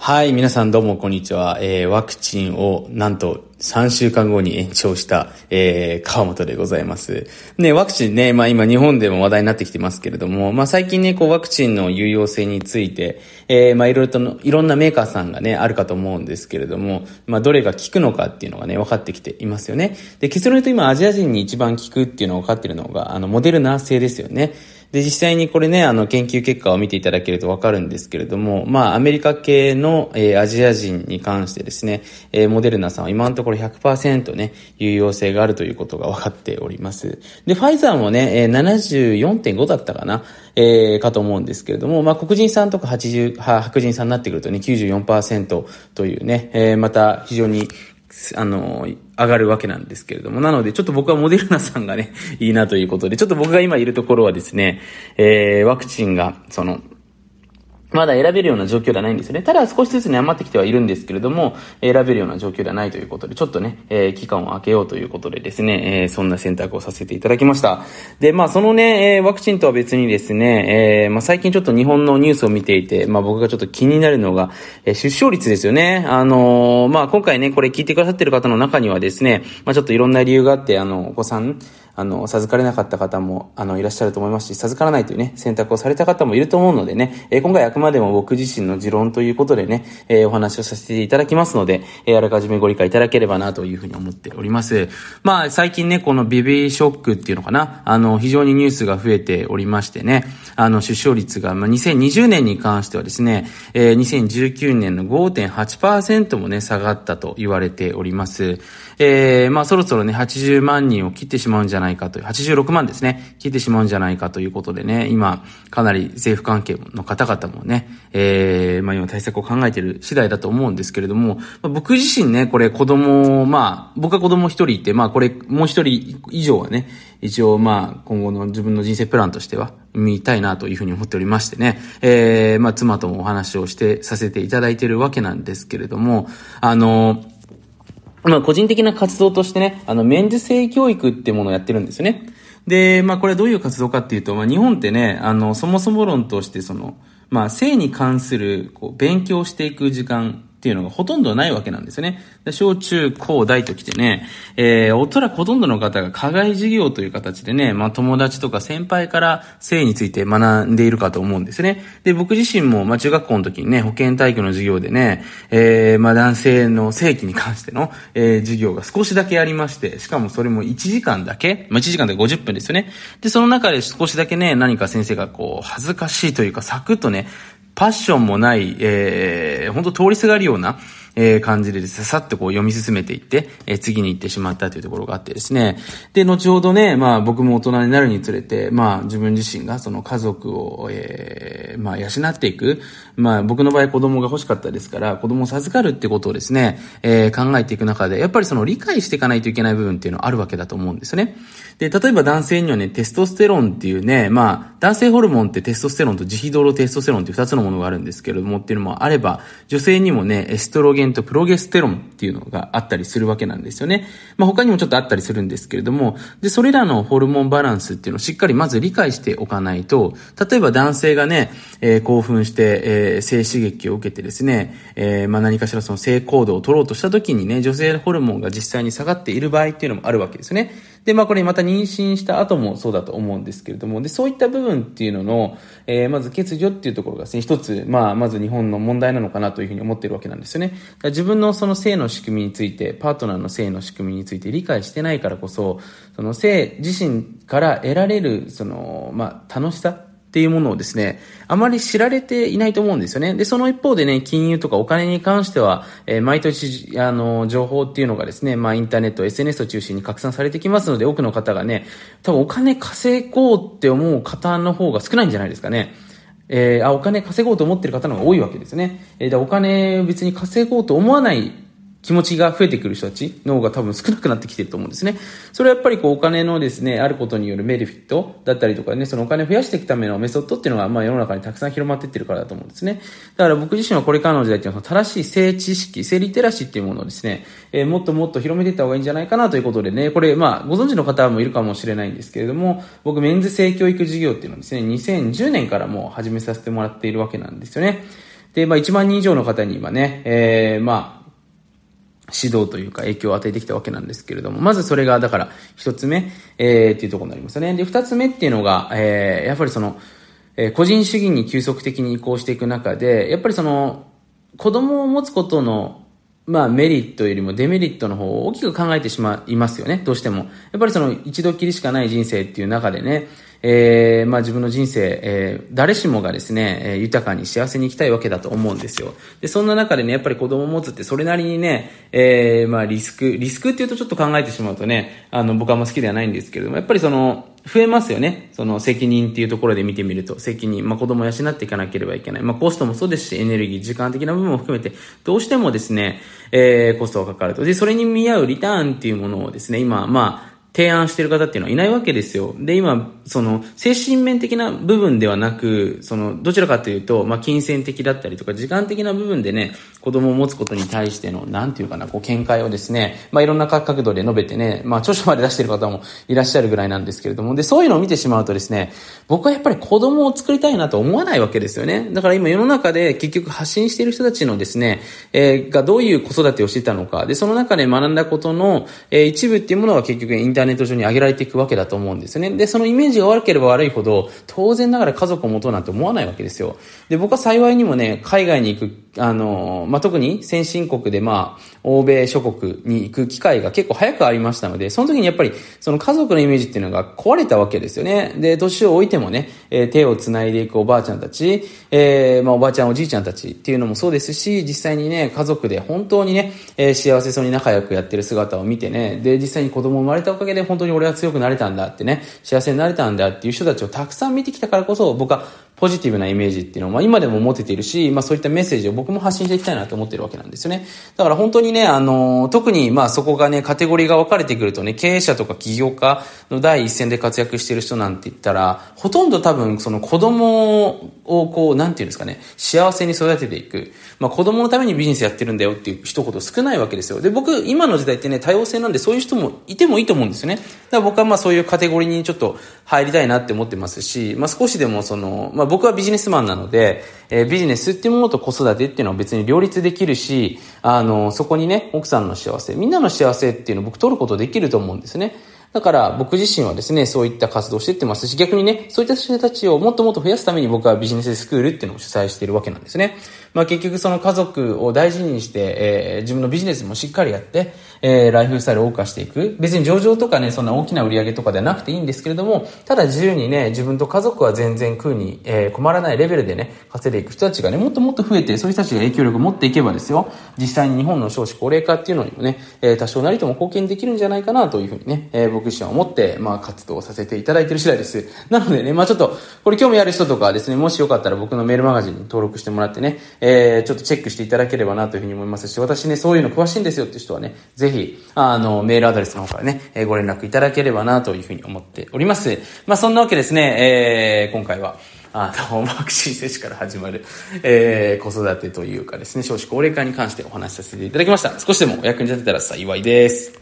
はい、皆さんどうもこんにちは。えー、ワクチンをなんと3週間後に延長した、えー、川本でございます。ね、ワクチンね、まあ今日本でも話題になってきてますけれども、まあ最近ね、こうワクチンの有用性について、えー、まあいろいろとの、いろんなメーカーさんがね、あるかと思うんですけれども、まあどれが効くのかっていうのがね、分かってきていますよね。で、結論言うと今アジア人に一番効くっていうのが分かってるのが、あの、モデルナ製ですよね。で、実際にこれね、あの、研究結果を見ていただけるとわかるんですけれども、まあ、アメリカ系の、えー、アジア人に関してですね、えー、モデルナさんは今のところ100%ね、有用性があるということが分かっております。で、ファイザーもね、えー、74.5だったかな、えー、かと思うんですけれども、まあ、黒人さんとか80、白人さんになってくるとね、94%というね、えー、また非常にあの、上がるわけなんですけれども。なので、ちょっと僕はモデルナさんがね、いいなということで、ちょっと僕が今いるところはですね、えー、ワクチンが、その、まだ選べるような状況ではないんですよね。ただ少しずつね、余ってきてはいるんですけれども、選べるような状況ではないということで、ちょっとね、えー、期間を空けようということでですね、えー、そんな選択をさせていただきました。で、まあそのね、えー、ワクチンとは別にですね、えー、まあ最近ちょっと日本のニュースを見ていて、まあ僕がちょっと気になるのが、えー、出生率ですよね。あのー、まあ今回ね、これ聞いてくださってる方の中にはですね、まあちょっといろんな理由があって、あの、お子さん、あの、授かれなかった方も、あの、いらっしゃると思いますし、授からないというね、選択をされた方もいると思うのでね、えー、今回あくまでも僕自身の持論ということでね、えー、お話をさせていただきますので、えー、あらかじめご理解いただければなというふうに思っております。まあ、最近ね、このベビーショックっていうのかな、あの、非常にニュースが増えておりましてね、あの、出生率が、まあ、2020年に関してはですね、えー、2019年の5.8%もね、下がったと言われております。えー、まあ、そろそろね、80万人を切ってしまうんじゃないないかという、86万ですね、切ってしまうんじゃないかということでね、今、かなり政府関係の方々もね、えー、まあ今対策を考えている次第だと思うんですけれども、まあ、僕自身ね、これ子供、まあ、僕は子供一人いて、まあこれもう一人以上はね、一応まあ今後の自分の人生プランとしては見たいなというふうに思っておりましてね、えー、まあ妻ともお話をしてさせていただいているわけなんですけれども、あのまあ、個人的な活動としてね、あの、メンズ性教育ってものをやってるんですよね。で、まあ、これどういう活動かっていうと、まあ、日本ってね、あの、そもそも論として、その、まあ、性に関する、こう、勉強していく時間っていうのがほとんどないわけなんですよね。小中高大と来てね、えー、おそらくほとんどの方が課外授業という形でね、まあ友達とか先輩から性について学んでいるかと思うんですね。で、僕自身も、まあ中学校の時にね、保健体育の授業でね、えー、まあ男性の性器に関しての、えー、授業が少しだけありまして、しかもそれも1時間だけ、まあ1時間で50分ですよね。で、その中で少しだけね、何か先生がこう、恥ずかしいというか、サクッとね、パッションもない、えー、本当通りすがるような、えー、感じでささっとこう読み進めていって、えー、次に行ってしまったというところがあってですね。で、後ほどね、まあ僕も大人になるにつれて、まあ自分自身がその家族を、えー、まあ養っていく、まあ僕の場合子供が欲しかったですから、子供を授かるってことをですね、えー、考えていく中で、やっぱりその理解していかないといけない部分っていうのはあるわけだと思うんですね。で、例えば男性にはね、テストステロンっていうね、まあ、男性ホルモンってテストステロンとジヒドロテストステロンっていう二つのものがあるんですけれどもっていうのもあれば、女性にもね、エストロゲンとプロゲステロンっていうのがあったりするわけなんですよね。まあ、他にもちょっとあったりするんですけれども、で、それらのホルモンバランスっていうのをしっかりまず理解しておかないと、例えば男性がね、えー、興奮して、えー、性刺激を受けてですね、えー、まあ、何かしらその性行動を取ろうとした時にね、女性ホルモンが実際に下がっている場合っていうのもあるわけですよね。で、まあこれまた妊娠した後もそうだと思うんですけれども、で、そういった部分っていうのの、えー、まず欠如っていうところがですね、一つ、まあまず日本の問題なのかなというふうに思ってるわけなんですよね。自分のその性の仕組みについて、パートナーの性の仕組みについて理解してないからこそ、その性自身から得られる、その、まあ楽しさっていうものをですね、あまり知られていないと思うんですよね。で、その一方でね、金融とかお金に関しては、えー、毎年、あの、情報っていうのがですね、まあ、インターネット、SNS を中心に拡散されてきますので、多くの方がね、多分お金稼ごうって思う方の方が少ないんじゃないですかね。えー、あ、お金稼ごうと思ってる方の方が多いわけですね。えー、お金別に稼ごうと思わない気持ちが増えてくる人たちの方が多分少なくなってきてると思うんですね。それはやっぱりこうお金のですね、あることによるメリフィットだったりとかね、そのお金を増やしていくためのメソッドっていうのがまあ世の中にたくさん広まっていってるからだと思うんですね。だから僕自身はこれからの時代っていうのは正しい性知識、性リテラシーっていうものをですね、えー、もっともっと広めていった方がいいんじゃないかなということでね、これまあご存知の方もいるかもしれないんですけれども、僕メンズ性教育事業っていうのをですね、2010年からもう始めさせてもらっているわけなんですよね。で、まあ1万人以上の方に今ね、えー、まあ、指導というか影響を与えてきたわけなんですけれども、まずそれが、だから、一つ目、えー、っていうところになりますよね。で、二つ目っていうのが、えー、やっぱりその、えー、個人主義に急速的に移行していく中で、やっぱりその、子供を持つことのまあメリットよりもデメリットの方を大きく考えてしまいますよね、どうしても。やっぱりその一度きりしかない人生っていう中でね、えー、まあ自分の人生、えー、誰しもがですね、えー、豊かに幸せに生きたいわけだと思うんですよ。で、そんな中でね、やっぱり子供を持つってそれなりにね、えー、まあリスク、リスクっていうとちょっと考えてしまうとね、あの、僕はあんま好きではないんですけれども、やっぱりその、増えますよね。その責任っていうところで見てみると、責任、まあ子供を養っていかなければいけない。まあコストもそうですし、エネルギー、時間的な部分も含めて、どうしてもですね、えー、コストがかかると。で、それに見合うリターンっていうものをですね、今、まあ、提案してる方っていうのはいないわけですよ。で、今、その、精神面的な部分ではなく、その、どちらかというと、まあ、金銭的だったりとか、時間的な部分でね、子供を持つことに対しての、なんていうかな、こう、見解をですね、まあ、いろんな角度で述べてね、まあ、著書まで出してる方もいらっしゃるぐらいなんですけれども、で、そういうのを見てしまうとですね、僕はやっぱり子供を作りたいなと思わないわけですよね。だから今世の中で結局発信している人たちのですね、えー、がどういう子育てをしてたのか、で、その中で学んだことの、えー、一部っていうものは結局インターネットネット上に上げられていくわけだと思うんですね。で、そのイメージが悪ければ悪いほど、当然ながら家族を持とうなんて思わないわけですよ。で、僕は幸いにもね、海外に行く、あの、まあ、特に先進国で、まあ、欧米諸国に行く機会が結構早くありましたので、その時にやっぱり、その家族のイメージっていうのが壊れたわけですよね。で、年を置いてもね、えー、手を繋いでいくおばあちゃんたち、えー、まあ、おばあちゃんおじいちゃんたちっていうのもそうですし、実際にね、家族で本当にね、えー、幸せそうに仲良くやってる姿を見てね、で、実際に子供生まれたおかげで本当に俺は強くなれたんだってね、幸せになれたんだっていう人たちをたくさん見てきたからこそ、僕はポジティブなイメージっていうのを、まあ、今でも持てているし、まあ、そういったメッセージを僕も発信していきたいなと思ってるわけなんですよね。だから本当にね、あの、特に、まあ、そこがね、カテゴリーが分かれてくるとね、経営者とか起業家の第一線で活躍している人なんて言ったら、ほとんど多分、その子供をこう、なんていうんですかね、幸せに育てていく。まあ、子供のためにビジネスやってるんだよっていう一言少ないわけですよ。で、僕、今の時代ってね、多様性なんでそういう人もいてもいいと思うんですよね。だから僕はまあそういうカテゴリーにちょっと入りたいなって思ってますし、まあ少しでもその、まあ僕はビジネスマンなので、えー、ビジネスっていうものと子育てっていうのは別に両立できるし、あの、そこにね、奥さんの幸せ、みんなの幸せっていうのを僕取ることできると思うんですね。だから僕自身はですね、そういった活動をしていってますし、逆にね、そういった人たちをもっともっと増やすために僕はビジネススクールっていうのを主催しているわけなんですね。まあ結局その家族を大事にして、えー、自分のビジネスもしっかりやって、えー、ライフスタイルを謳歌していく。別に上場とかね、そんな大きな売り上げとかではなくていいんですけれども、ただ自由にね、自分と家族は全然食うに、えー、困らないレベルでね、稼いでいく人たちがね、もっともっと増えて、そういう人たちが影響力を持っていけばですよ、実際に日本の少子高齢化っていうのにもね、えー、多少なりとも貢献できるんじゃないかなというふうにね、えー、僕自身は思って、まあ活動させていただいている次第です。なのでね、まあちょっと、これ興味ある人とかですね、もしよかったら僕のメールマガジンに登録してもらってね、えー、ちょっとチェックしていただければなというふうに思いますし、私ね、そういうの詳しいんですよっていう人はね、ぜひ、あの、メールアドレスの方からね、えご連絡いただければなというふうに思っております。まあ、そんなわけですね、えー、今回は、あの、ワクチン接種から始まる、えー、子育てというかですね、少子高齢化に関してお話しさせていただきました。少しでもお役に立てたら幸いです。